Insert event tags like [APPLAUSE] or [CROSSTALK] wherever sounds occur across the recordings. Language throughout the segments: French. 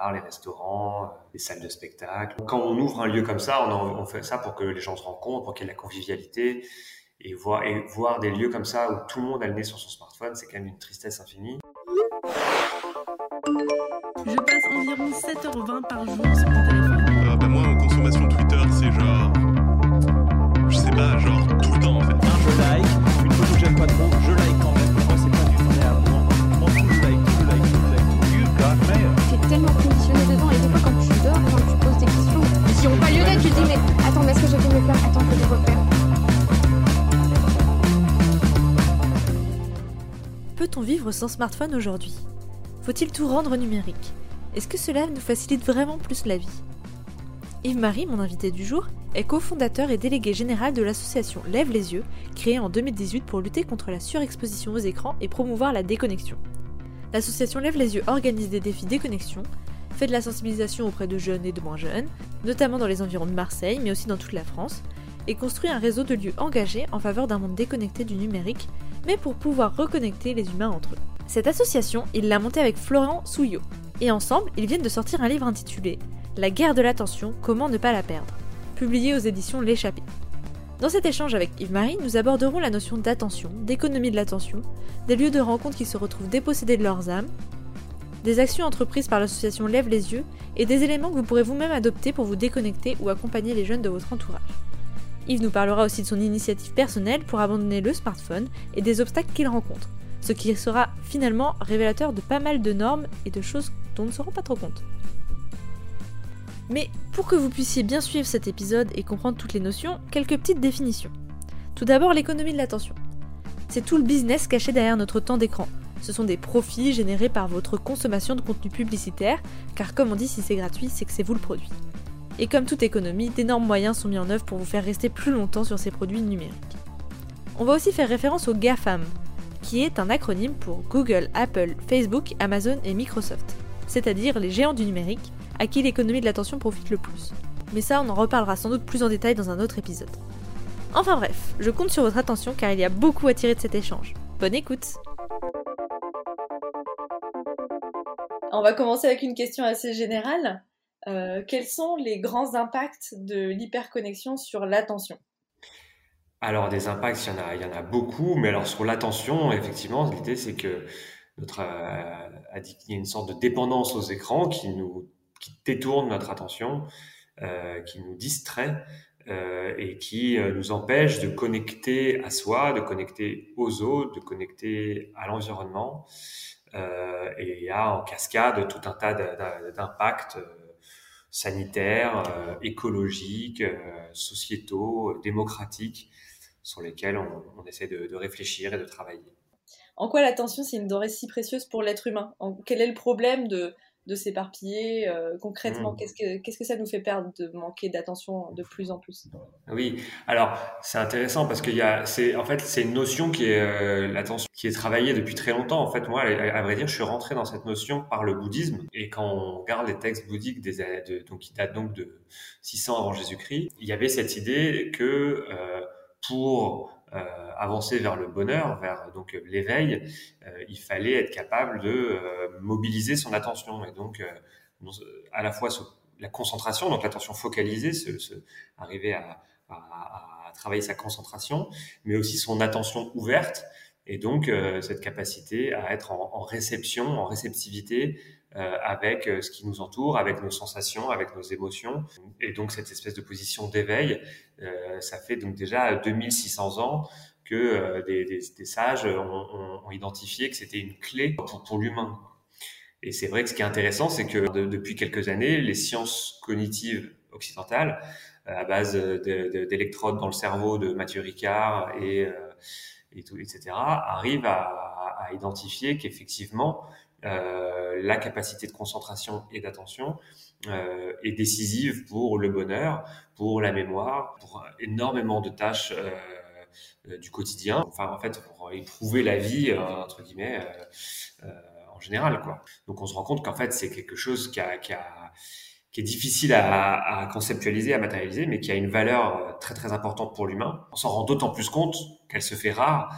bars, les restaurants, les salles de spectacle. Quand on ouvre un lieu comme ça, on, on fait ça pour que les gens se rencontrent, pour qu'il y ait de la convivialité. Et voir, et voir des lieux comme ça où tout le monde a le nez sur son smartphone, c'est quand même une tristesse infinie. Je passe environ 7h20 par jour sur mon téléphone. Euh, bah moi, en consommation Twitter, c'est genre. Je sais pas, genre Peut-on vivre sans smartphone aujourd'hui? Faut-il tout rendre numérique? Est-ce que cela nous facilite vraiment plus la vie? Yves-Marie, mon invité du jour, est cofondateur et délégué général de l'association Lève les yeux, créée en 2018 pour lutter contre la surexposition aux écrans et promouvoir la déconnexion. L'association Lève les yeux organise des défis déconnexion, fait de la sensibilisation auprès de jeunes et de moins jeunes, notamment dans les environs de Marseille, mais aussi dans toute la France, et construit un réseau de lieux engagés en faveur d'un monde déconnecté du numérique, mais pour pouvoir reconnecter les humains entre eux. Cette association, il l'a montée avec Florent Souillot, et ensemble, ils viennent de sortir un livre intitulé La guerre de l'attention, comment ne pas la perdre, publié aux éditions L'échappée. Dans cet échange avec Yves-Marie, nous aborderons la notion d'attention, d'économie de l'attention, des lieux de rencontre qui se retrouvent dépossédés de leurs âmes, des actions entreprises par l'association Lève les yeux et des éléments que vous pourrez vous-même adopter pour vous déconnecter ou accompagner les jeunes de votre entourage. Yves nous parlera aussi de son initiative personnelle pour abandonner le smartphone et des obstacles qu'il rencontre, ce qui sera finalement révélateur de pas mal de normes et de choses dont on ne se rend pas trop compte. Mais pour que vous puissiez bien suivre cet épisode et comprendre toutes les notions, quelques petites définitions. Tout d'abord, l'économie de l'attention. C'est tout le business caché derrière notre temps d'écran. Ce sont des profits générés par votre consommation de contenu publicitaire, car comme on dit, si c'est gratuit, c'est que c'est vous le produit. Et comme toute économie, d'énormes moyens sont mis en œuvre pour vous faire rester plus longtemps sur ces produits numériques. On va aussi faire référence au GAFAM, qui est un acronyme pour Google, Apple, Facebook, Amazon et Microsoft, c'est-à-dire les géants du numérique à qui l'économie de l'attention profite le plus. Mais ça, on en reparlera sans doute plus en détail dans un autre épisode. Enfin bref, je compte sur votre attention car il y a beaucoup à tirer de cet échange. Bonne écoute On va commencer avec une question assez générale. Euh, quels sont les grands impacts de l'hyperconnexion sur l'attention? Alors, des impacts, il y, en a, beaucoup, mais alors sur l'attention, effectivement, l'idée c'est que notre euh, il y a une sorte de dépendance aux écrans qui nous qui détourne notre attention, euh, qui nous distrait et qui nous empêche de connecter à soi, de connecter aux autres, de connecter à l'environnement. Et il y a en cascade tout un tas d'impacts sanitaires, euh, écologiques, sociétaux, démocratiques, sur lesquels on, essaie de, réfléchir et de travailler. En quoi l'attention, c'est une denrée si précieuse pour l'être humain? Quel est le problème de, de s'éparpiller euh, concrètement mmh. qu'est-ce que que ça nous fait perdre de manquer d'attention de plus en plus? Oui alors c'est intéressant parce qu'il y a c'est en fait c'est une notion qui est euh, l'attention qui est travaillée depuis très longtemps. En fait moi à, vrai dire je suis rentré dans cette notion par le bouddhisme. Et quand on regarde les textes bouddhiques des de, donc qui datent donc de 600 avant Jésus-Christ il y avait cette idée que euh, pour avancer vers le bonheur, vers donc l'éveil, euh, il fallait être capable de euh, mobiliser son attention et donc à la fois la concentration, donc l'attention focalisée, arriver à, travailler sa concentration, mais aussi son attention ouverte et donc euh, cette capacité à être en, réception, en réceptivité euh, avec euh, ce qui nous entoure, avec nos sensations, avec nos émotions. Et donc cette espèce de position d'éveil, euh, ça fait donc déjà 2600 ans que des, des, sages ont, identifié que c'était une clé pour, l'humain. Et c'est vrai que ce qui est intéressant, c'est que de, depuis quelques années, les sciences cognitives occidentales, à base d'électrodes dans le cerveau de Mathieu Ricard et, et tout, etc., arrivent à, identifier qu'effectivement, euh, la capacité de concentration et d'attention euh, est décisive pour le bonheur, pour la mémoire, pour énormément de tâches euh, du quotidien. Enfin, en fait, pour éprouver la vie entre guillemets en général, quoi. Donc, on se rend compte qu'en fait, c'est quelque chose qui est difficile à, conceptualiser, à matérialiser, mais qui a une valeur très très importante pour l'humain. On s'en rend d'autant plus compte qu'elle se fait rare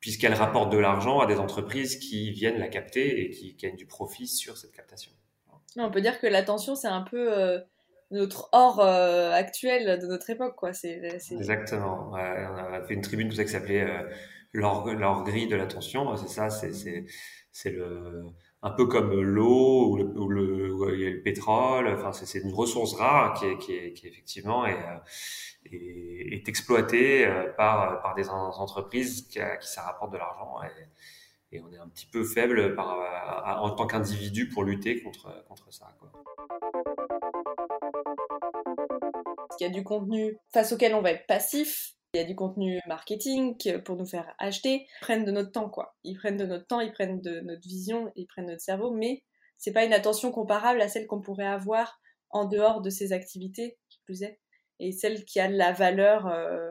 puisqu'elle rapporte de l'argent à des entreprises qui viennent la capter et qui gagnent du profit sur cette captation. On peut dire que l'attention, c'est un peu euh, notre or euh, actuel de notre époque, quoi. C'est, c'est- Exactement. On a fait une tribune tout ça qui s'appelait euh, l'or gris de l'attention. C'est ça, c'est le un peu comme l'eau ou le, ou le, le pétrole. Enfin, c'est une ressource rare qui est qui est, effectivement est, euh, est, exploitée euh, par par des en- entreprises qui, qui ça rapporte de l'argent et, on est un petit peu faible en tant qu'individu pour lutter contre contre ça. Il y a du contenu face auquel on va être passif. Il y a du contenu marketing pour nous faire acheter. Ils prennent de notre temps, quoi. Ils prennent de notre temps, ils prennent de notre vision, ils prennent notre cerveau, mais c'est pas une attention comparable à celle qu'on pourrait avoir en dehors de ces activités, qui plus est, et celle qui a de la valeur, euh,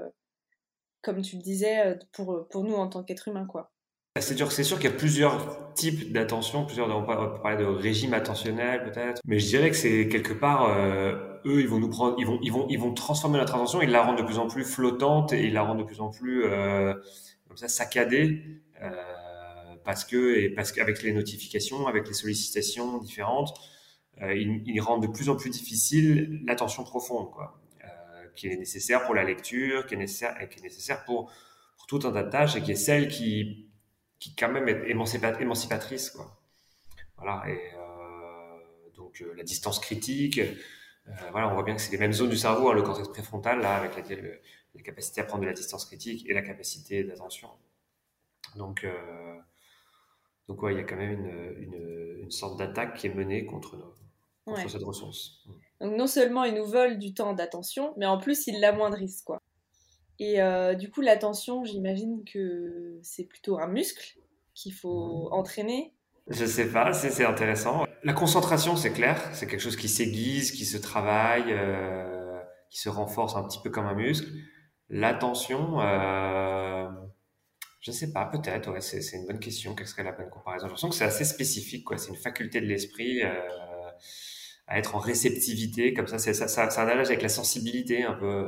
comme tu le disais, euh, pour, pour nous en tant qu'être humain, quoi. C'est sûr, qu'il y a plusieurs types d'attention, plusieurs, on peut parler de régime attentionnel peut-être, mais je dirais que c'est quelque part, euh, eux, ils vont nous prendre, ils vont, ils vont, ils vont transformer notre attention, ils la rendent de plus en plus flottante et ils la rendent de plus en plus euh, comme ça saccadée, euh, parce que parce qu'avec les notifications, avec les sollicitations différentes, ils, rendent de plus en plus difficile l'attention profonde, quoi, qui est nécessaire pour la lecture, qui est nécessaire, qui est nécessaire pour tout un tas de tâches et qui est celle qui qui quand même est émancipa- émancipatrice quoi. Voilà et euh, donc euh, la distance critique, euh, voilà on voit bien que c'est les mêmes zones du cerveau, hein, le cortex préfrontal là avec laquelle la capacité à prendre de la distance critique et la capacité d'attention. Donc euh, donc ouais il y a quand même une, une, une sorte d'attaque qui est menée contre, nos- contre Ouais. cette ressource. Donc non seulement ils nous volent du temps d'attention, mais en plus ils l'amoindrissent, quoi. Et euh, du coup, l'attention, j'imagine que c'est plutôt un muscle qu'il faut entraîner. Je sais pas, c'est intéressant. La concentration, c'est clair, c'est quelque chose qui s'aiguise, qui se travaille, euh, qui se renforce un petit peu comme un muscle. L'attention, euh, je sais pas, peut-être, ouais, c'est une bonne question. Quelle serait la bonne comparaison? J'ai l'impression que c'est assez spécifique, quoi. C'est une faculté de l'esprit à être en réceptivité, comme ça. C'est ça, ça, ça un avec la sensibilité, un peu.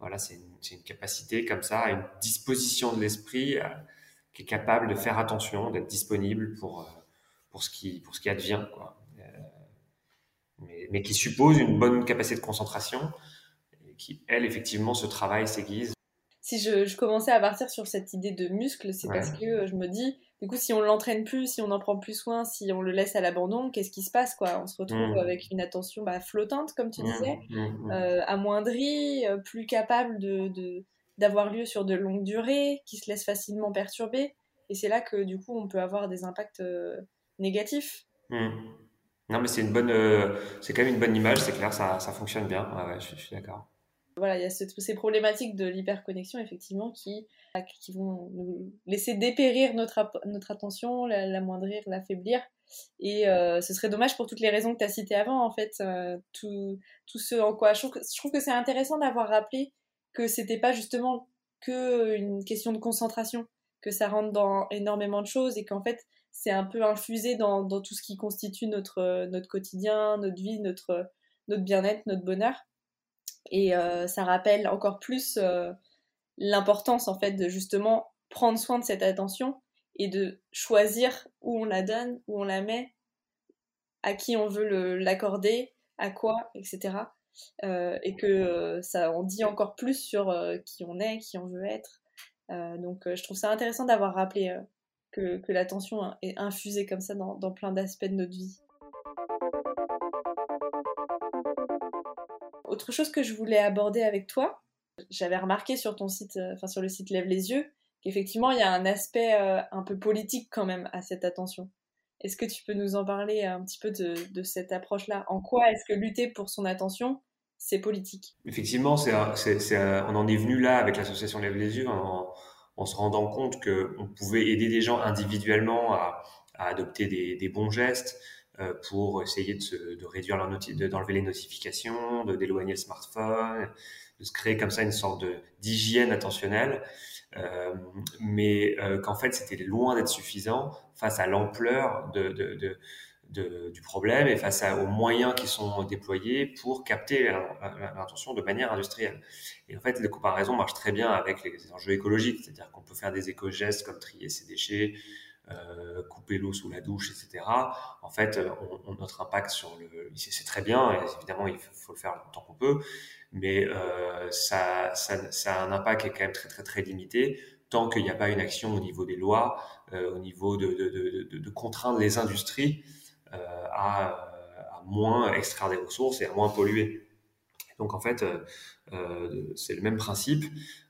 Voilà, c'est une, capacité comme ça, une disposition de l'esprit. euh, qui est capable de faire attention, d'être disponible pour, euh, pour, ce, qui, pour ce qui advient. Quoi. Euh, mais, qui suppose une bonne capacité de concentration, qui, elle, effectivement, se travaille, s'aiguise. Si je, je commençais à partir sur cette idée de muscle, c'est Ouais. parce que euh, je me dis, du coup, si on l'entraîne plus, si on en prend plus soin, si on le laisse à l'abandon, qu'est-ce qui se passe, quoi? On se retrouve Mm. avec une attention bah, flottante, comme tu disais, Mmh, mmh, mmh. euh, amoindrie, euh, plus capable de, d'avoir lieu sur de longues durées, qui se laisse facilement perturber. Et c'est là que du coup on peut avoir des impacts euh, négatifs. Mmh. Non, mais c'est une bonne, euh, c'est quand même une bonne image, c'est clair, ça, ça fonctionne bien. Ouais, ouais, je, je suis d'accord. Voilà, il y a ce- ces problématiques de l'hyperconnexion effectivement qui, qui vont nous laisser dépérir notre, notre attention, la- l'amoindrir, l'affaiblir. Et euh, ce serait dommage pour toutes les raisons que tu as citées avant, en fait. euh, tout, tout ce en quoi. Je trouve que, c'est intéressant d'avoir rappelé que c'était pas justement que une question de concentration, que ça rentre dans énormément de choses et qu'en fait c'est un peu infusé dans, dans tout ce qui constitue notre, euh, notre quotidien, notre vie, notre, notre bien-être, notre bonheur. Et euh, ça rappelle encore plus euh, l'importance en fait de justement prendre soin de cette attention et de choisir où on la donne, où on la met, à qui on veut l'accorder, à quoi, etc. Euh, et que ça en dit encore plus sur qui on est, qui on veut être. Donc je trouve ça intéressant d'avoir rappelé que, l'attention est infusée comme ça dans plein d'aspects de notre vie. Autre chose que je voulais aborder avec toi, j'avais remarqué sur ton site, euh, enfin sur le site Lève les yeux, qu'effectivement il y a un aspect euh, un peu politique quand même à cette attention. Est-ce que tu peux nous en parler un petit peu de, cette approche-là? En quoi est-ce que lutter pour son attention, c'est politique? Effectivement, on en est venu là avec l'association Lève les yeux en, se rendant compte qu'on pouvait aider des gens individuellement à, adopter des, bons gestes pour essayer de, se, de réduire leur d'enlever les notifications, de d'éloigner le smartphone, de se créer comme ça une sorte d'hygiène attentionnelle. Euh, mais euh, qu'en fait c'était loin d'être suffisant face à l'ampleur de, de, de, du problème et face aux moyens qui sont déployés pour capter l'intention de manière industrielle. Et en fait, la comparaison marche très bien avec les enjeux écologiques, c'est-à-dire qu'on peut faire des éco-gestes comme trier ses déchets, euh, couper l'eau sous la douche, etc. En fait, on, notre impact sur le, c'est très bien, évidemment, il faut, le faire le temps qu'on peut, mais euh, ça, ça, ça, a un impact qui est quand même très très très limité tant qu'il n'y a pas une action au niveau des lois, euh, au niveau de, de, de, de, contraindre les industries euh, à, à, moins extraire des ressources et à moins polluer. Donc en fait, euh, c'est le même principe.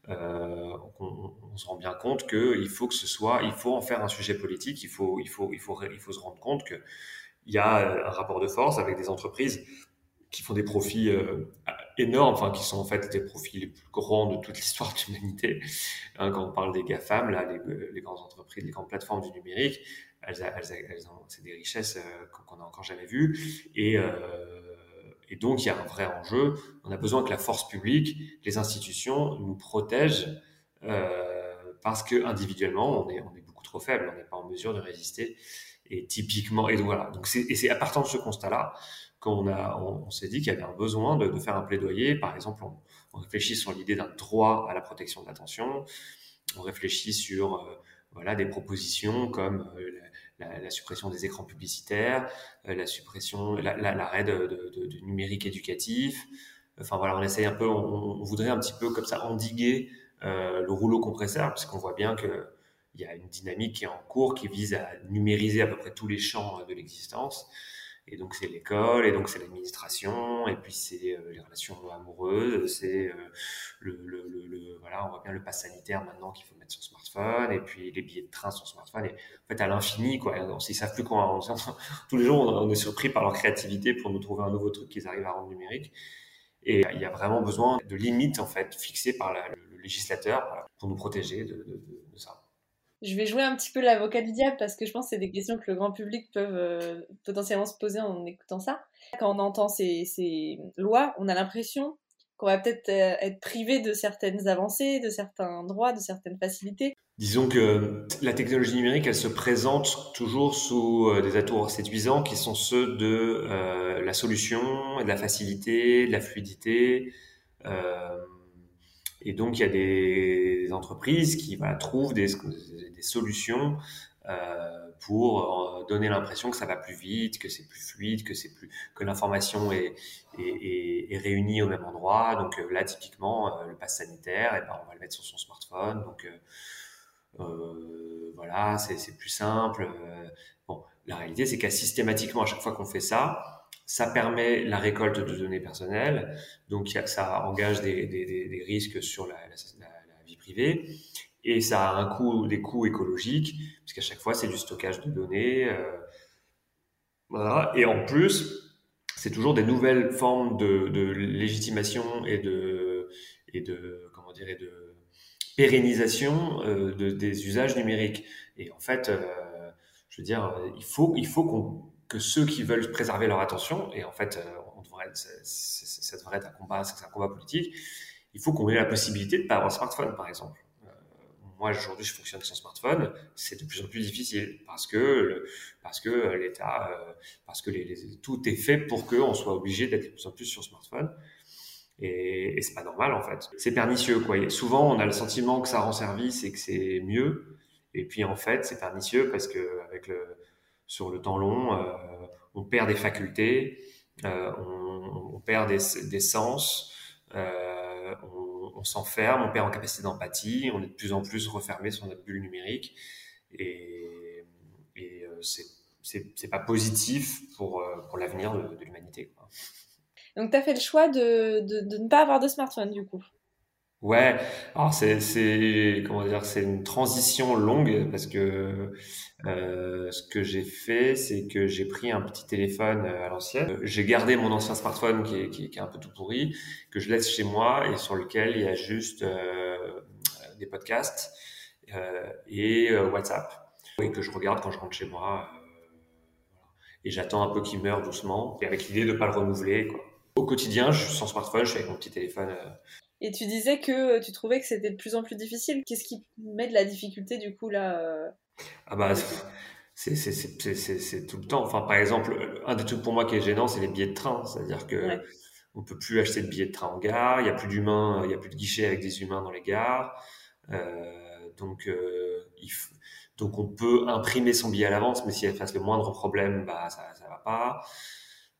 On, on, se rend bien compte qu'il faut que ce soit, il faut en faire un sujet politique. Il faut, il faut, il faut, il faut se rendre compte que il y a un rapport de force avec des entreprises qui font des profits euh, énormes, enfin qui sont en fait des profits les plus grands de toute l'histoire de l'humanité. Hein, quand on parle des GAFAM, là, les, grandes entreprises, les grandes plateformes du numérique, elles, elles, c'est des richesses euh, qu'on n'a encore jamais vues. Et, euh, et donc, il y a un vrai enjeu. On a besoin que la force publique, les institutions nous protègent euh, parce que individuellement, on est, beaucoup trop faible, on n'est pas en mesure de résister. Et typiquement, et voilà. Donc c'est, et c'est à partir de ce constat-là qu'on a, on, s'est dit qu'il y avait un besoin de, faire un plaidoyer. Par exemple, on, on réfléchit sur l'idée d'un droit à la protection de l'attention. On réfléchit sur euh, voilà des propositions comme euh, la, la, suppression des écrans publicitaires, euh, la suppression, l'arrêt de, de, de, numérique éducatif. Enfin voilà, on essaye un peu, on, on voudrait un petit peu comme ça endiguer le rouleau compresseur, parce qu'on voit bien que il y a une dynamique qui est en cours qui vise à numériser à peu près tous les champs de l'existence. Et donc c'est l'école, et donc c'est l'administration, et puis c'est euh, les relations amoureuses, c'est euh, le, le, le, voilà, on voit bien le pass sanitaire maintenant qu'il faut mettre sur smartphone, et puis les billets de train sur smartphone, et en fait à l'infini quoi. On, ils savent plus quoi. [LAUGHS] tous les jours on, est surpris par leur créativité pour nous trouver un nouveau truc qu'ils arrivent à rendre numérique. Et il y a vraiment besoin de limites en fait fixées par le, législateur pour nous protéger de ça je vais jouer un petit peu l'avocat du diable parce que je pense que c'est des questions que le grand public peut euh, potentiellement se poser en écoutant ça. Quand on entend ces, lois, on a l'impression qu'on va peut-être euh, être privé de certaines avancées, de certains droits, de certaines facilités. Disons que la technologie numérique, elle se présente toujours sous euh, des atours séduisants qui sont ceux de la solution, de la facilité, de la fluidité. Et donc, il y a des entreprises qui voilà, trouvent des, solutions euh, pour euh, donner l'impression que ça va plus vite, que c'est plus fluide, que que l'information est, est, est, réunie au même endroit. Donc euh, là, typiquement, euh, le pass sanitaire, eh ben, on va le mettre sur son smartphone. Donc euh, voilà, c'est plus simple. bon, la réalité, c'est qu'à systématiquement, à chaque fois qu'on fait ça, ça permet la récolte de données personnelles, donc ça engage des, risques sur la, vie privée, et ça a un coût, des coûts écologiques, parce qu'à chaque fois c'est du stockage de données, euh, voilà. Et en plus, c'est toujours des nouvelles formes de, légitimation et de comment dire de pérennisation euh, de, des usages numériques. Et en fait, euh, je veux dire, il faut il faut qu'on que ceux qui veulent préserver leur attention, et en fait, euh, on devrait, ça devrait être un combat, c'est un combat politique, il faut qu'on ait la possibilité de pas avoir un smartphone, par exemple. Euh, moi, aujourd'hui, je fonctionne sans smartphone. C'est de plus en plus difficile parce que parce que l'État, euh, parce que les, tout est fait pour qu'on soit obligé d'être de plus en plus sur smartphone. Et, et c'est pas normal en fait. C'est pernicieux quoi. Souvent, on a le sentiment que ça rend service et que c'est mieux. Et puis en fait, c'est pernicieux parce que avec le sur le temps long, euh, on perd des facultés, euh, on, perd des, des sens, euh, on, s'enferme, on perd en capacité d'empathie, on est de plus en plus refermé sur notre bulle numérique et, et c'est pas positif pour, pour l'avenir de, de l'humanité. Donc, tu as fait le choix de, de, de, ne pas avoir de smartphone, du coup? Ouais, alors c'est c'est comment dire, c'est une transition longue parce que euh, ce que j'ai fait, c'est que j'ai pris un petit téléphone euh, à l'ancienne. J'ai gardé mon ancien smartphone qui est, qui, est, qui est un peu tout pourri, que je laisse chez moi et sur lequel il y a juste euh, des podcasts euh, et euh, WhatsApp et que je regarde quand je rentre chez moi. et j'attends un peu qu'il meure doucement et avec l'idée de pas le renouveler. Quoi. Au quotidien, je suis sans smartphone, je suis avec mon petit téléphone. Et tu disais que tu trouvais que c'était de plus en plus difficile. Qu'est-ce qui met de la difficulté du coup là euh... Ah bah c'est tout le temps. Enfin par exemple, un des trucs pour moi qui est gênant, c'est les billets de train. C'est-à-dire que ouais. on peut plus acheter de billets de train en gare. Il y a plus d'humains, il y a plus de guichets avec des humains dans les gares. Euh, donc euh, il Donc on peut imprimer son billet à l'avance, mais si elle fasse le moindre problème, bah ça ça va pas.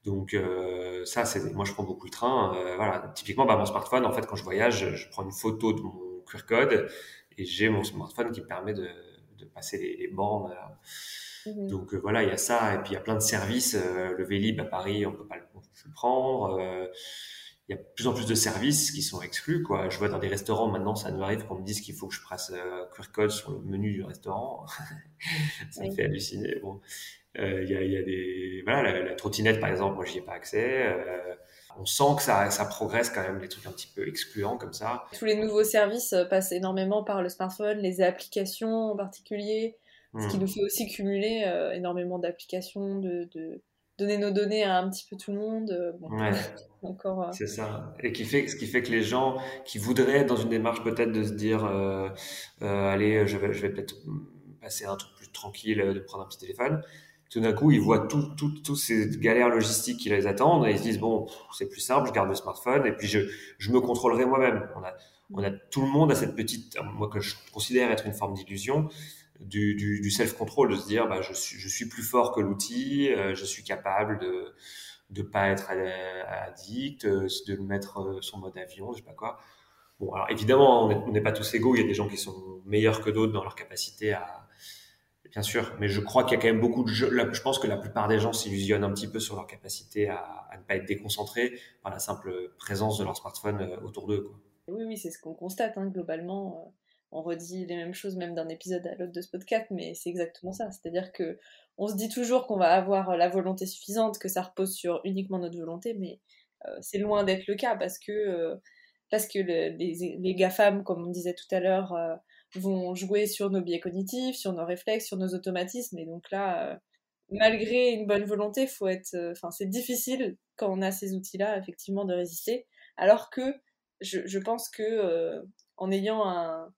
Donc euh, ça, c'est moi je prends beaucoup le train. Euh, voilà, typiquement, bah, mon smartphone, en fait, quand je voyage, je prends une photo de mon QR code et j'ai mon smartphone qui me permet de, de passer les, les bornes. Mhm. Donc euh, voilà, il y a ça et puis il y a plein de services. Euh, le Vélib à Paris, on peut pas le, on peut le prendre. Euh, il y a de plus en plus de services qui sont exclus. Quoi. Je vois dans des restaurants maintenant, ça nous arrive qu'on me dise qu'il faut que je passe QR code sur le menu du restaurant. [LAUGHS] ça me fait halluciner. Bon. Euh, Il y, a, il y a des voilà la, la trottinette par exemple, moi j'y ai pas accès. Euh, on sent que ça, ça progresse quand même, les trucs un petit peu excluants comme ça. Tous les nouveaux services euh, passent énormément par le smartphone, les applications en particulier, ce qui Hmm. nous fait aussi cumuler euh, énormément d'applications, de, de donner nos données à un petit peu tout le monde. bon, Ouais. [LAUGHS] encore. euh, C'est ça. Et qui fait, ce qui fait que les gens qui voudraient être dans une démarche peut-être de se dire, euh, allez, je vais, je vais peut-être passer un truc plus tranquille, de prendre un petit téléphone. Tout d'un coup, ils voient tout, tout, toutes ces galères logistiques qui les attendent et ils se disent, bon, c'est plus simple, je garde le smartphone et puis je, je me contrôlerai moi-même. On a, on a, tout le monde a cette petite, moi que je considère être une forme d'illusion, du, du, du self-control, de se dire, bah, je suis, je suis plus fort que l'outil, euh, je suis capable de, de pas être addict, euh, de mettre euh, sur mode avion, je sais pas quoi. Bon, alors évidemment, on n'est pas tous égaux. Il y a des gens qui sont meilleurs que d'autres dans leur capacité à, bien sûr. Mais je crois qu'il y a quand même beaucoup de jeux. Je pense que la plupart des gens s'illusionnent un petit peu sur leur capacité à, ne pas être déconcentrés par la simple présence de leur smartphone euh, autour d'eux. Oui, oui, c'est ce qu'on constate hein, globalement. euh, on redit les mêmes choses même d'un épisode à l'autre de ce podcast, mais c'est exactement ça. C'est-à-dire que on se dit toujours qu'on va avoir la volonté suffisante, que ça repose sur uniquement notre volonté, mais euh, c'est loin d'être le cas parce que parce que le- les, les GAFAM, comme on disait tout à l'heure, vont jouer sur nos biais cognitifs, sur nos réflexes, sur nos automatismes, et donc là, euh, malgré une bonne volonté, faut être, euh, enfin, c'est difficile quand on a ces outils-là, effectivement, de résister, alors que je, pense que euh, en ayant un,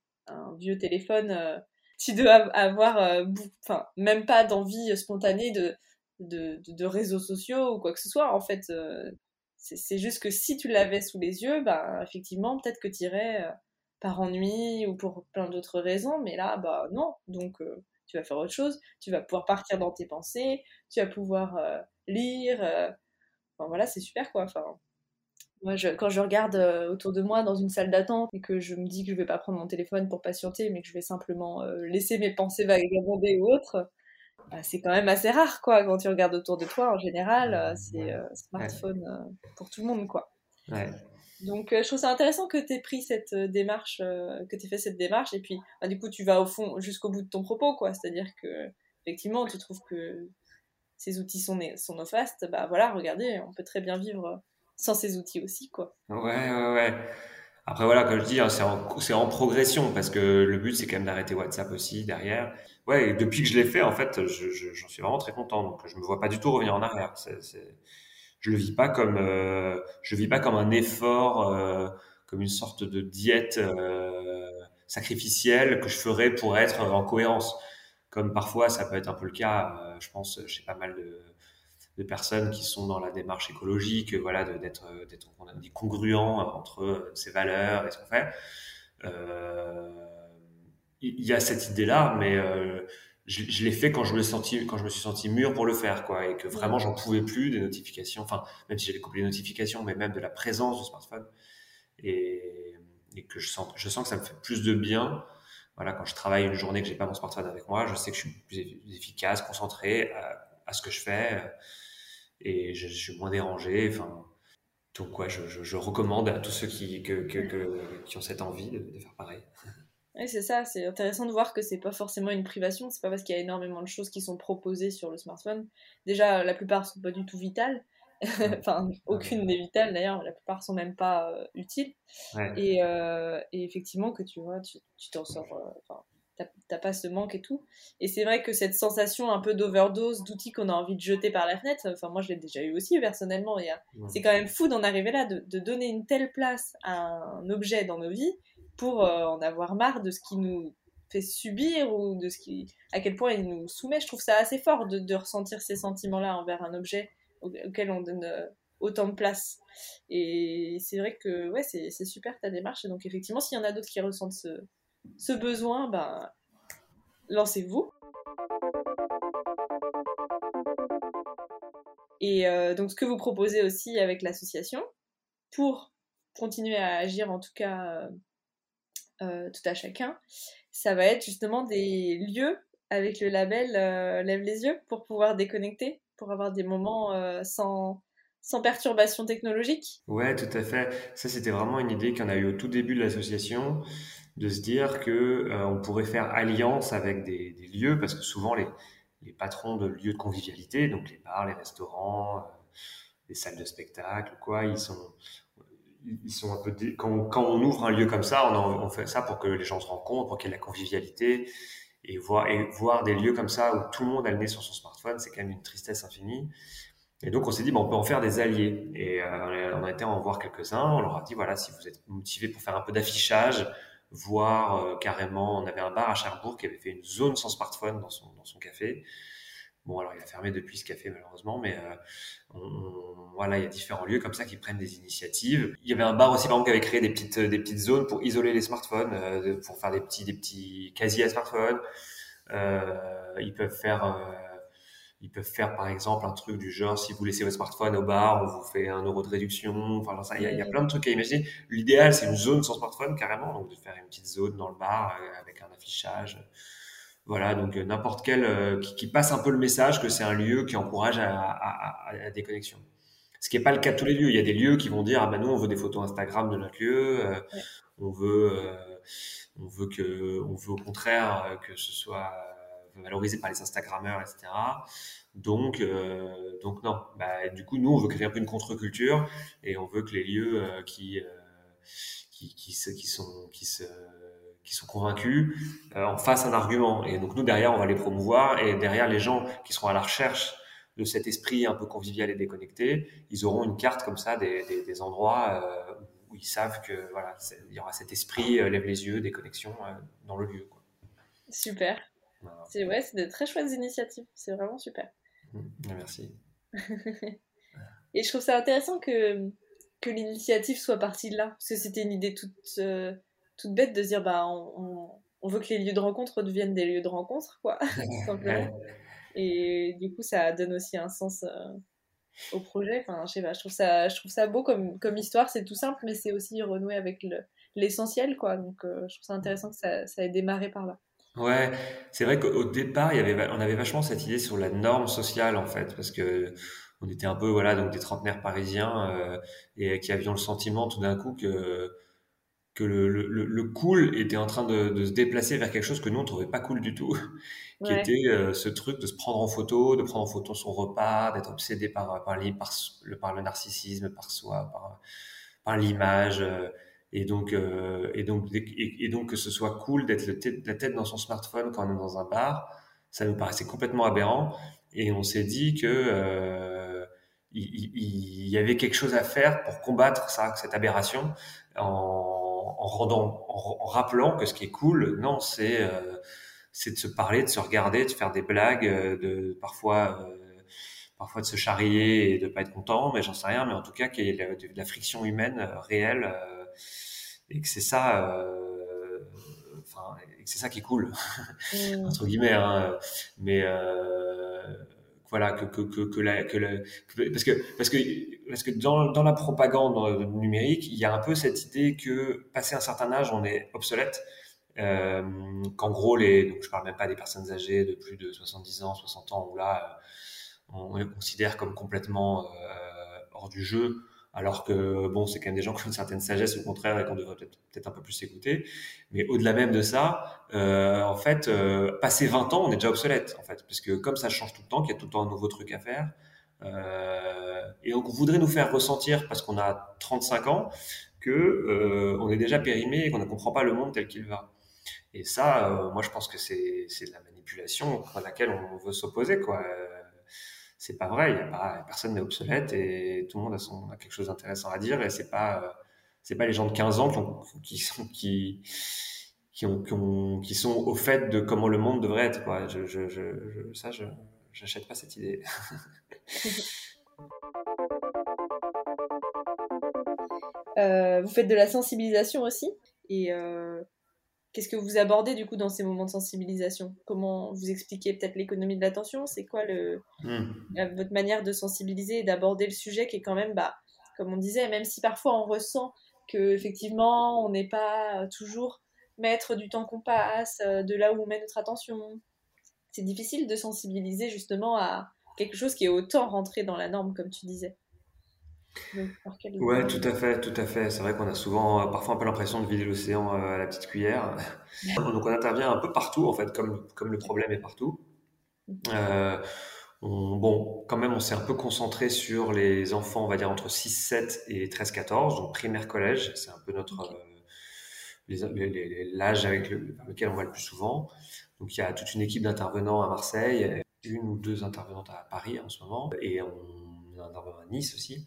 vieux téléphone, tu dois av- avoir, enfin, même pas d'envie spontanée de, de, réseaux sociaux ou quoi que ce soit. En fait, c'est juste que si tu l'avais sous les yeux, bah, effectivement, peut-être que tu irais par ennui ou pour plein d'autres raisons, mais là, bah non. Donc, euh, tu vas faire autre chose. Tu vas pouvoir partir dans tes pensées, tu vas pouvoir euh, lire. euh, Enfin, voilà, c'est super quoi. Enfin, moi, je- quand je regarde autour de moi dans une salle d'attente et que je me dis que je vais pas prendre mon téléphone pour patienter, mais que je vais simplement laisser mes pensées vagabonder ou autre, bah, c'est quand même assez rare, quoi. Quand tu regardes autour de toi, en général, c'est smartphone pour tout le monde, quoi. Ouais. Donc, euh, je trouve ça intéressant que tu aies pris cette euh, démarche, euh, que tu fait cette démarche, et puis, bah, du coup, tu vas au fond jusqu'au bout de ton propos, quoi. C'est-à-dire que, effectivement, tu trouves que ces outils sont, né- sont bah voilà, regardez, on peut très bien vivre sans ces outils aussi, quoi. Ouais, ouais, ouais. Après, voilà, comme je dis, hein, c'est en, en progression parce que le but, c'est quand même d'arrêter WhatsApp aussi derrière. Ouais, et depuis que je l'ai fait, en fait, je, je- j'en suis vraiment très content. Donc, je me vois pas du tout revenir en arrière. C'est, je le vis pas comme, euh, je vis pas comme un effort, euh, comme une sorte de diète euh, sacrificielle que je ferais pour être en cohérence. Comme parfois, ça peut être un peu le cas, euh, je pense, chez pas mal de, de personnes qui sont dans la démarche écologique, voilà, d'être, d'être, on a dit, congruent entre ses valeurs et ce qu'on fait. Euh, il y a cette idée-là, mais euh, je, je l'ai fait quand je me senti, quand je me suis senti mûr pour le faire, quoi, et que vraiment j'en pouvais plus des notifications. Enfin, même si j'avais coupé les notifications, mais même de la présence du smartphone, et, et que je sens, je sens que ça me fait plus de bien. Voilà, quand je travaille une journée que j'ai pas mon smartphone avec moi, je sais que je suis plus effi- efficace, concentré à, à ce que je fais, euh, et je, je suis moins dérangé. Enfin, donc ouais, je, je, je recommande à tous ceux qui, que, que, que- qui ont cette envie de, de faire pareil. [LAUGHS] Oui, c'est ça, c'est intéressant de voir que c'est pas forcément une privation, c'est pas parce qu'il y a énormément de choses qui sont proposées sur le smartphone. Déjà, la plupart sont pas du tout vitales. [LAUGHS] enfin, aucune n'est vitale d'ailleurs, la plupart sont même pas euh, utiles. Ouais. Et, euh, et effectivement, que tu vois, tu t'en sors, euh, enfin, t'as t'as pas ce manque et tout. Et c'est vrai que cette sensation un peu d'overdose d'outils qu'on a envie de jeter par la fenêtre, enfin, moi je l'ai déjà eu aussi personnellement, Ouais. c'est quand même fou d'en arriver là, de, de donner une telle place à un objet dans nos vies pour euh, en avoir marre de ce qui nous fait subir ou de ce qui, à quel point il nous soumet. Je trouve ça assez fort de, ressentir ces sentiments-là envers un objet au- auquel on donne euh, autant de place. Et c'est vrai que ouais, c'est super ta démarche. Et donc effectivement, s'il y en a d'autres qui ressentent ce, ce besoin, ben lancez-vous. Et euh, donc ce que vous proposez aussi avec l'association, pour continuer à agir en tout cas euh, tout à chacun, ça va être justement des lieux avec le label euh, Lève les yeux pour pouvoir déconnecter, pour avoir des moments euh, sans, sans perturbation technologique. Ouais, tout à fait. Ça, c'était vraiment une idée qu'on a eue au tout début de l'association, de se dire que on pourrait faire alliance avec des, lieux, parce que souvent les, les patrons de lieux de convivialité, donc les bars, les restaurants, les salles de spectacle, quoi, ils sont, ils sont un peu quand, quand on ouvre un lieu comme ça, on, en- on fait ça pour que les gens se rencontrent, pour qu'il y ait de la convivialité et voir et voir des lieux comme ça où tout le monde a le nez sur son smartphone, c'est quand même une tristesse infinie. Et donc on s'est dit, bon, on peut en faire des alliés. Et euh, on a été en voir quelques-uns. On leur a dit, voilà, si vous êtes motivés pour faire un peu d'affichage, voire euh, carrément, on avait un bar à Cherbourg qui avait fait une zone sans smartphone dans son, dans son café. Bon, alors il a fermé depuis ce café malheureusement, mais euh, voilà, il y a différents lieux comme ça qui prennent des initiatives. Il y avait un bar aussi par exemple qui avait créé des petites des petites zones pour isoler les smartphones, euh, pour faire des petits des petits casiers à smartphone. Euh, ils peuvent faire euh, ils peuvent faire par exemple un truc du genre si vous laissez votre smartphone au bar, on vous fait un euro de réduction. Enfin, il y, a, plein de trucs à imaginer. L'idéal c'est une zone sans smartphone carrément, donc de faire une petite zone dans le bar avec un affichage. Voilà, donc euh, n'importe quel euh, qui, qui passe un peu le message que c'est un lieu qui encourage à, à, à, à la déconnexion. Ce qui n'est pas le cas de tous les lieux. Il y a des lieux qui vont dire ah ben nous on veut des photos Instagram de notre lieu, euh, Ouais. on veut euh, on veut que on veut au contraire euh, que ce soit valorisé par les Instagrammeurs, etc. Donc euh, donc non. Bah, du coup nous on veut créer un peu une contre-culture et on veut que les lieux euh, qui, euh, qui qui se, qui sont qui se qui sont convaincus euh, en fassent un argument. Et donc nous derrière on va les promouvoir et derrière les gens qui seront à la recherche de cet esprit un peu convivial et déconnecté, ils auront une carte comme ça des, des, des endroits euh, où ils savent que voilà, il y aura cet esprit euh, lève les yeux, déconnexion euh, dans le lieu. Quoi. Super. Voilà. C'est ouais, c'est de très chouettes initiatives. C'est vraiment super. Mm, Merci. [LAUGHS] Et je trouve ça intéressant que, que l'initiative soit partie de là. Parce que c'était une idée toute, euh, toute bête de se dire bah, on, on, on veut que les lieux de rencontre deviennent des lieux de rencontre, quoi, tout [LAUGHS] [LAUGHS] simplement. Et du coup, ça donne aussi un sens euh, au projet. Enfin, je sais pas, je trouve ça, je trouve ça beau comme, comme histoire. C'est tout simple, mais c'est aussi renouer avec le- l'essentiel, quoi. Donc, euh, je trouve ça intéressant que ça, ça ait démarré par là. Ouais, c'est vrai qu'au départ, il y avait, va- on avait vachement cette idée sur la norme sociale en fait, parce que on était un peu voilà donc des trentenaires parisiens euh, et qui avions le sentiment tout d'un coup que que le, le, le- le cool était en train de, de se déplacer vers quelque chose que nous on trouvait pas cool du tout, [LAUGHS] qui Ouais. était euh, ce truc de se prendre en photo, de prendre en photo son repas, d'être obsédé par par, les- par le par le narcissisme, par soi, par par l'image. euh, et donc, euh, et donc, et, et donc que ce soit cool d'être la tête dans son smartphone quand on est dans un bar, ça nous paraissait complètement aberrant. Et on s'est dit que euh, il, il- il y avait quelque chose à faire pour combattre ça, cette aberration, en, en rendant, en, en rappelant que ce qui est cool, non, c'est euh, c'est de se parler, de se regarder, de faire des blagues, euh, de parfois. euh, parfois de se charrier et de pas être content, mais j'en sais rien, mais en tout cas qu'il y ait de, de la friction humaine réelle euh, et que c'est ça, enfin, et que c'est ça qui est cool Mm. [LAUGHS] entre guillemets, hein, mais voilà que que que, que, la, que la- parce que parce que parce que dans dans la propagande numérique, il y a un peu cette idée que passé un certain âge, on est obsolète. Euh, qu'en gros les donc je parle même pas des personnes âgées de plus de 70 ans 60 ans où là euh, on les considère comme complètement euh, hors du jeu alors que bon c'est quand même des gens qui ont une certaine sagesse au contraire et qu'on devrait peut-être un peu plus écouter mais au-delà même de ça euh, en fait euh, passé 20 ans on est déjà obsolète en fait. Parce que comme ça change tout le temps qu'il y a tout le temps un nouveau truc à faire euh, et on voudrait nous faire ressentir parce qu'on a 35 ans que euh, on est déjà périmé et qu'on ne comprend pas le monde tel qu'il va. Et ça, euh, moi, je pense que c'est c'est de la manipulation à laquelle on veut s'opposer, quoi. C'est pas vrai. Personne n'est obsolète et tout le monde a, quelque chose d'intéressant à dire. Et c'est pas, euh, c'est pas les gens de 15 ans qui, ont, qui sont qui qui, ont, qui, ont, qui sont au fait de comment le monde devrait être, ça, je j'achète pas cette idée. [LAUGHS] Euh, vous faites de la sensibilisation aussi. Euh, Qu'est-ce que vous abordez du coup dans ces moments de sensibilisation? Comment vous expliquez peut-être l'économie de l'attention? C'est quoi le, Hmm. votre manière de sensibiliser et d'aborder le sujet qui est quand même, bah, comme on disait, même si parfois on ressent que effectivement on n'est pas toujours maître du temps qu'on passe, euh, de là où on met notre attention, c'est difficile de sensibiliser justement à quelque chose qui est autant rentré dans la norme, comme tu disais. Ouais, tout à fait, tout à fait. C'est vrai qu'on a souvent, euh, parfois un peu l'impression de vider l'océan euh, à la petite cuillère. Donc on intervient un peu partout, en fait, comme, comme le problème est partout. Euh, on- bon, quand même, on s'est un peu concentré sur les enfants, on va dire, entre 6, 7 et 13, 14, donc primaire, collège. C'est un peu notre, euh, l'âge avec le, lequel on va le plus souvent. Donc il y a toute une équipe d'intervenants à Marseille, une ou deux intervenantes à Paris en ce moment, et on intervenant à Nice aussi.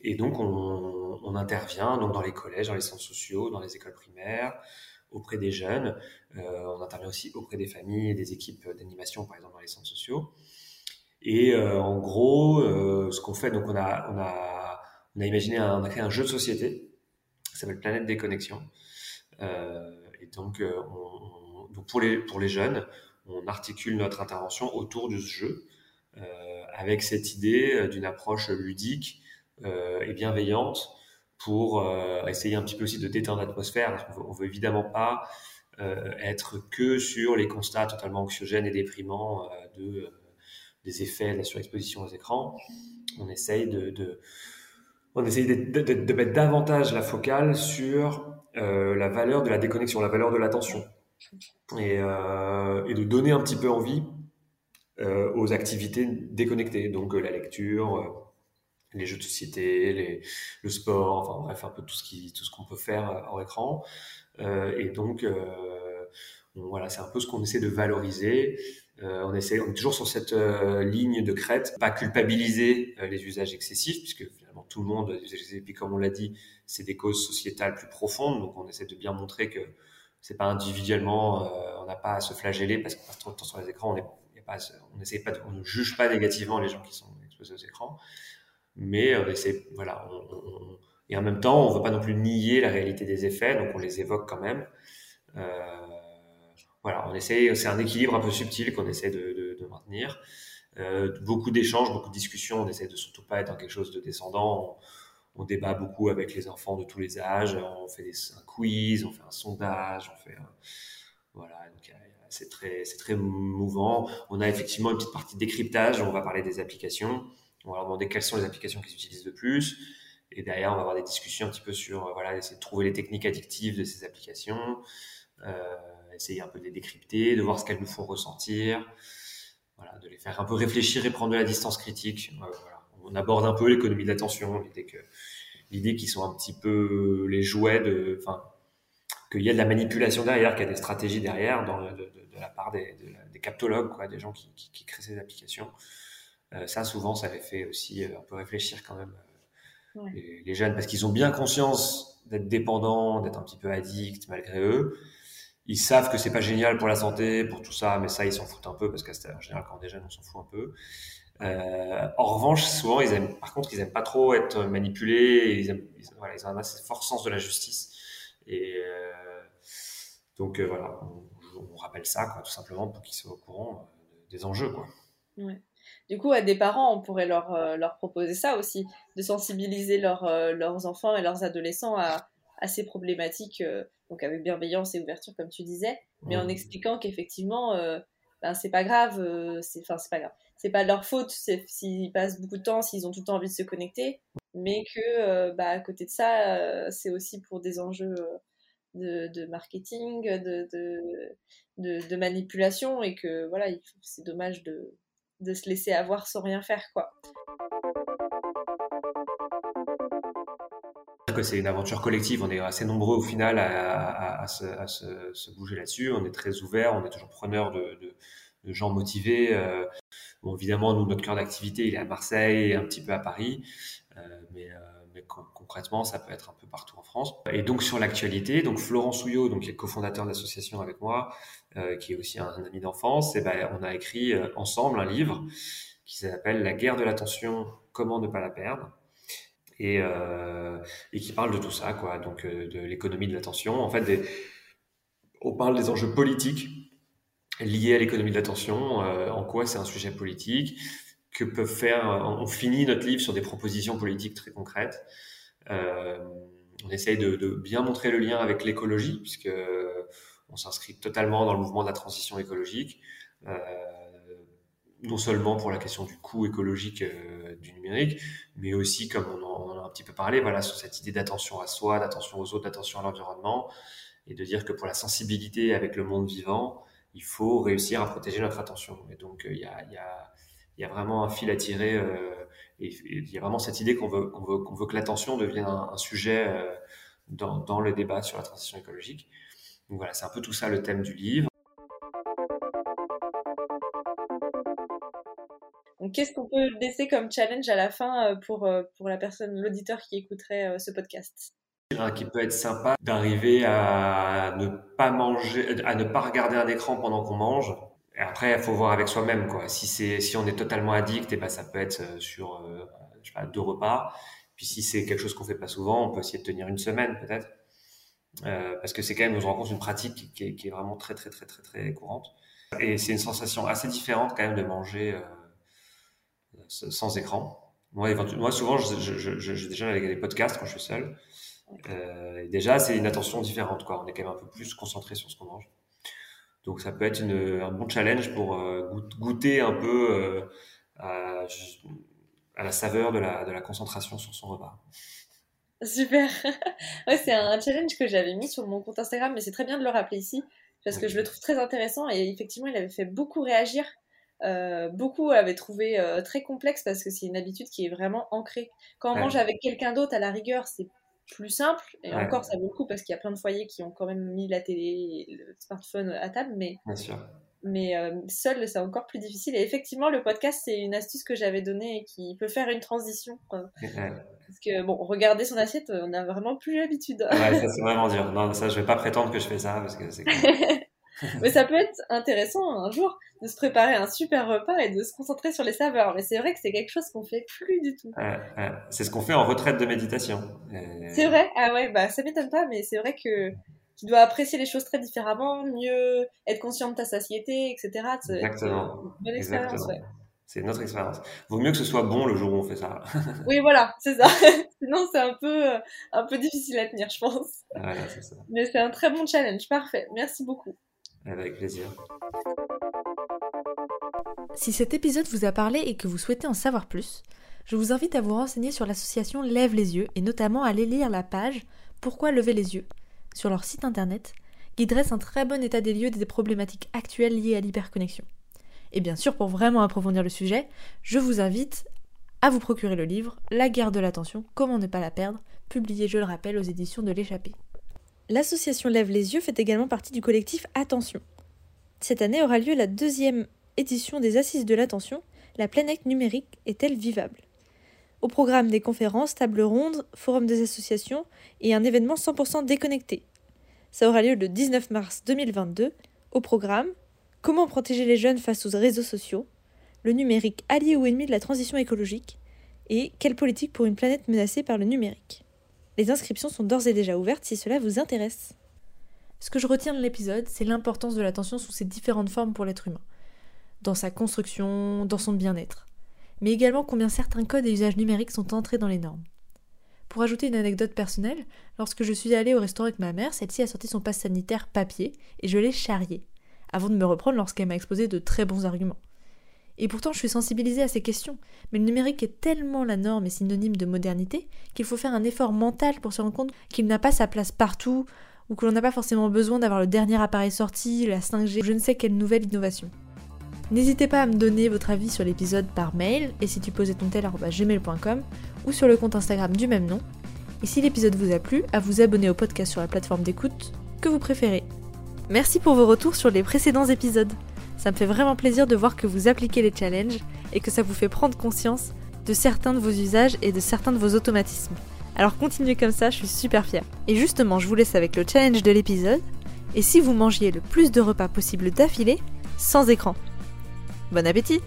Et donc, on, intervient donc dans les collèges, dans les centres sociaux, dans les écoles primaires, auprès des jeunes. Euh, on intervient aussi auprès des familles et des équipes d'animation, par exemple, dans les centres sociaux. Et euh, en gros, euh, ce qu'on fait, donc on a, on a, on a imaginé, on a créé un jeu de société qui s'appelle Planète des connexions. Euh, et donc, on- on- donc pour, les, pour les jeunes, on articule notre intervention autour de ce jeu, avec cette idée euh, d'une approche ludique euh, et bienveillante pour euh, essayer un petit peu aussi de détendre l'atmosphère. Parce qu'on veut, on veut évidemment pas euh, être que sur les constats totalement anxiogènes et déprimants euh, de, euh, des effets de la surexposition aux écrans. On essaye de, de on essaye de, de- de- de mettre davantage la focale sur euh, la valeur de la déconnexion, la valeur de l'attention, et, euh, et de donner un petit peu envie euh, aux activités déconnectées, donc euh, la lecture, euh, les jeux de société, les, le sport, enfin bref, un peu tout ce qui, tout qu'on peut faire euh, hors écran. Euh, et donc, euh, voilà, c'est un peu ce qu'on essaie de valoriser. Euh, on, essaie, on est toujours sur cette euh, ligne de crête, pas culpabiliser euh, les usages excessifs, puisque finalement tout le monde, les usages excessifs, et puis comme on l'a dit, c'est des causes sociétales plus profondes, donc on essaie de bien montrer que c'est pas individuellement, euh, on n'a pas à se flageller parce qu'on passe trop de temps sur les écrans, on essaie pas, on ne juge pas négativement les gens qui sont exposés aux écrans, mais essaie, voilà, et en même temps, on veut pas non plus nier la réalité des effets, donc on les évoque quand même. Euh, voilà, on essaie, c'est un équilibre un peu subtil qu'on essaie de, maintenir. Euh, beaucoup d'échanges, beaucoup de discussions. On essaie de surtout pas être dans quelque chose de descendant. On, débat beaucoup avec les enfants de tous les âges. On fait un quiz, on fait un sondage, on fait un- voilà. donc, il y a- c'est très, très mouvant. On a effectivement une petite partie décryptage. On va parler des applications. On va leur demander quelles sont les applications qu'ils utilisent le plus. Et derrière, on va avoir des discussions un petit peu sur, euh, voilà, essayer de trouver les techniques addictives de ces applications, euh, essayer un peu de les décrypter, de voir ce qu'elles nous font ressentir, voilà, de les faire un peu réfléchir et prendre de la distance critique. Euh. On aborde un peu l'économie de l'attention, l'idée que, l'idée sont un petit peu les jouets de, qu'il y a de la manipulation derrière, qu'il y a des stratégies derrière dans, de, de- de la part des, de la- des captologues, quoi, des gens qui, qui- qui créent ces applications. Euh, ça, souvent, ça les fait aussi euh, un peu réfléchir quand même euh, Ouais. les, les jeunes, parce qu'ils ont bien conscience d'être dépendants, d'être un petit peu addicts malgré eux. Ils savent que c'est pas génial pour la santé, pour tout ça, mais ça, ils s'en foutent un peu, parce qu'en général, quand on est jeune, on s'en fout un peu. Euh, en revanche, souvent, ils aiment, par contre, ils aiment pas trop être manipulés, ils, aiment, ils, voilà, ils ont un assez fort sens de la justice. Et euh, donc, euh, voilà, on, on rappelle ça, quoi, tout simplement, pour qu'ils soient au courant euh, des enjeux, quoi. Ouais. Du coup, à des parents, on pourrait leur, euh, leur proposer ça aussi, de sensibiliser leurs euh, leurs enfants et leurs adolescents à, à ces problématiques, euh, donc avec bienveillance et ouverture, comme tu disais, mais en expliquant qu'effectivement, ben, c'est pas grave, c'est enfin, c'est pas grave. C'est pas leur faute s'ils passent beaucoup de temps, s'ils ont tout le temps envie de se connecter, mais que, euh, bah, à côté de ça, euh, c'est aussi pour des enjeux euh, de, marketing, de, de, manipulation, et que voilà, c'est dommage de, de se laisser avoir sans rien faire, quoi. c'est une aventure collective. On est assez nombreux au final à, à- se, se- bouger là-dessus. On est très ouvert, on est toujours preneur de, de- gens motivés. Euh, évidemment, nous, notre cœur d'activité, il est à Marseille un petit peu à Paris. Euh, mais, euh, concrètement, ça peut être un peu partout en France. Et donc, sur l'actualité, donc Florent Souillot, donc, qui est cofondateur de l'association avec moi, euh, qui est aussi un, ami d'enfance, et ben, on a écrit ensemble un livre qui s'appelle La guerre de l'attention, comment ne pas la perdre et, qui parle de tout ça, quoi. Donc, de l'économie de l'attention. En fait, on parle des enjeux politiques liés à l'économie de l'attention, en quoi c'est un sujet politique, que peuvent faire. On finit notre livre sur des propositions politiques très concrètes. Euh, on essaye de, de, bien montrer le lien avec l'écologie, puisque on s'inscrit totalement dans le mouvement de la transition écologique. Euh, non seulement pour la question du coût écologique euh, du numérique, mais aussi, comme on en, a un petit peu parlé, voilà, sur cette idée d'attention à soi, d'attention aux autres, d'attention à l'environnement, et de dire que pour la sensibilité avec le monde vivant, il faut réussir à protéger notre attention. Et donc, euh, il y, a, y, a, y, a, vraiment un fil à tirer, euh, et il y a vraiment cette idée qu'on veut, qu'on veut, qu'on veut que l'attention devienne un, un sujet euh, dans, dans le débat sur la transition écologique. Donc voilà, c'est un peu tout ça le thème du livre. Qu'est-ce qu'on peut laisser comme challenge à la fin euh, pour, pour la personne, l'auditeur qui écouterait ce podcast? Qui peut être sympa d'arriver à ne pas manger, à ne pas regarder un écran pendant qu'on mange. Après, il faut voir avec soi-même, quoi. Si c'est, si on est totalement addict, et eh ben, ça peut être sur, euh, je sais pas, deux repas. Puis si c'est quelque chose qu'on fait pas souvent, on peut essayer de tenir une semaine, peut-être. Euh, parce que c'est quand même, on se rend une pratique qui est, qui est, vraiment très, très, très, très, très courante. Et c'est une sensation assez différente, quand même, de manger euh, sans écran. Moi, moi souvent, je, je, déjeune avec des podcasts quand je suis seul. Euh, déjà, c'est une attention différente. Quoi. On est quand même un peu plus concentré sur ce qu'on mange. Donc, ça peut être une, un bon challenge pour euh, goûter un peu euh, à, à, la saveur de la, de la concentration sur son repas. Super. [LAUGHS] ouais, c'est un challenge que j'avais mis sur mon compte Instagram, mais c'est très bien de le rappeler ici parce que je le trouve très intéressant et effectivement, il avait fait beaucoup réagir. Euh, beaucoup avaient trouvé euh, très complexe parce que c'est une habitude qui est vraiment ancrée. Quand on ouais. mange avec quelqu'un d'autre, à la rigueur, c'est plus simple. Et ouais. encore, ça vaut le coup parce qu'il y a plein de foyers qui ont quand même mis la télé et le smartphone à table. Mais, mais euh, seul, c'est encore plus difficile. Et effectivement, le podcast, c'est une astuce que j'avais donnée et qui peut faire une transition. [LAUGHS] Parce que, bon, regarder son assiette, on n'a vraiment plus l'habitude. Ouais, ça, [LAUGHS] c'est vraiment dur. Non, ça, je vais pas prétendre que je fais ça parce que c'est. [LAUGHS] mais ça peut être intéressant un jour de se préparer un super repas et de se concentrer sur les saveurs. Mais c'est vrai que c'est quelque chose qu'on fait plus du tout. Euh, euh, c'est ce qu'on fait en retraite de méditation. Et... C'est vrai? Ah ouais, bah ça m'étonne pas, mais c'est vrai que tu dois apprécier les choses très différemment, mieux être conscient de ta satiété, etc. Exactement. Une bonne expérience, ouais. C'est notre expérience. Vaut mieux que ce soit bon le jour où on fait ça. [LAUGHS] oui, voilà, c'est ça. [LAUGHS] Sinon, c'est un peu, un peu difficile à tenir, je pense. Voilà, c'est ça. Mais c'est un très bon challenge. Parfait. Merci beaucoup. Avec plaisir. Si cet épisode vous a parlé et que vous souhaitez en savoir plus, je vous invite à vous renseigner sur l'association Lève les yeux et notamment à aller lire la page Pourquoi lever les yeux sur leur site internet qui dresse un très bon état des lieux des problématiques actuelles liées à l'hyperconnexion. Et bien sûr, pour vraiment approfondir le sujet, je vous invite à vous procurer le livre La guerre de l'attention, comment ne pas la perdre, publié, je le rappelle, aux éditions de l'échappée. L'association Lève les yeux fait également partie du collectif Attention. Cette année aura lieu la deuxième édition des Assises de l'attention, La planète numérique est-elle vivable? Au programme des conférences, tables rondes, forums des associations et un événement 100% déconnecté. Ça aura lieu le 19 mars 2022. Au programme, comment protéger les jeunes face aux réseaux sociaux, le numérique allié ou ennemi de la transition écologique, et quelle politique pour une planète menacée par le numérique? Les inscriptions sont d'ores et déjà ouvertes si cela vous intéresse. Ce que je retiens de l'épisode, c'est l'importance de l'attention sous ses différentes formes pour l'être humain, dans sa construction, dans son bien-être, mais également combien certains codes et usages numériques sont entrés dans les normes. Pour ajouter une anecdote personnelle, lorsque je suis allée au restaurant avec ma mère, celle-ci a sorti son passe sanitaire papier et je l'ai charrié, avant de me reprendre lorsqu'elle m'a exposé de très bons arguments. Et pourtant, je suis sensibilisée à ces questions. Mais le numérique est tellement la norme et synonyme de modernité qu'il faut faire un effort mental pour se rendre compte qu'il n'a pas sa place partout ou que l'on n'a pas forcément besoin d'avoir le dernier appareil sorti, la 5G, ou je ne sais quelle nouvelle innovation. N'hésitez pas à me donner votre avis sur l'épisode par mail et si tu posais ton tel gmail.com ou sur le compte Instagram du même nom. Et si l'épisode vous a plu, à vous abonner au podcast sur la plateforme d'écoute que vous préférez. Merci pour vos retours sur les précédents épisodes. Ça me fait vraiment plaisir de voir que vous appliquez les challenges et que ça vous fait prendre conscience de certains de vos usages et de certains de vos automatismes. Alors continuez comme ça, je suis super fière. Et justement, je vous laisse avec le challenge de l'épisode. Et si vous mangiez le plus de repas possible d'affilée, sans écran. Bon appétit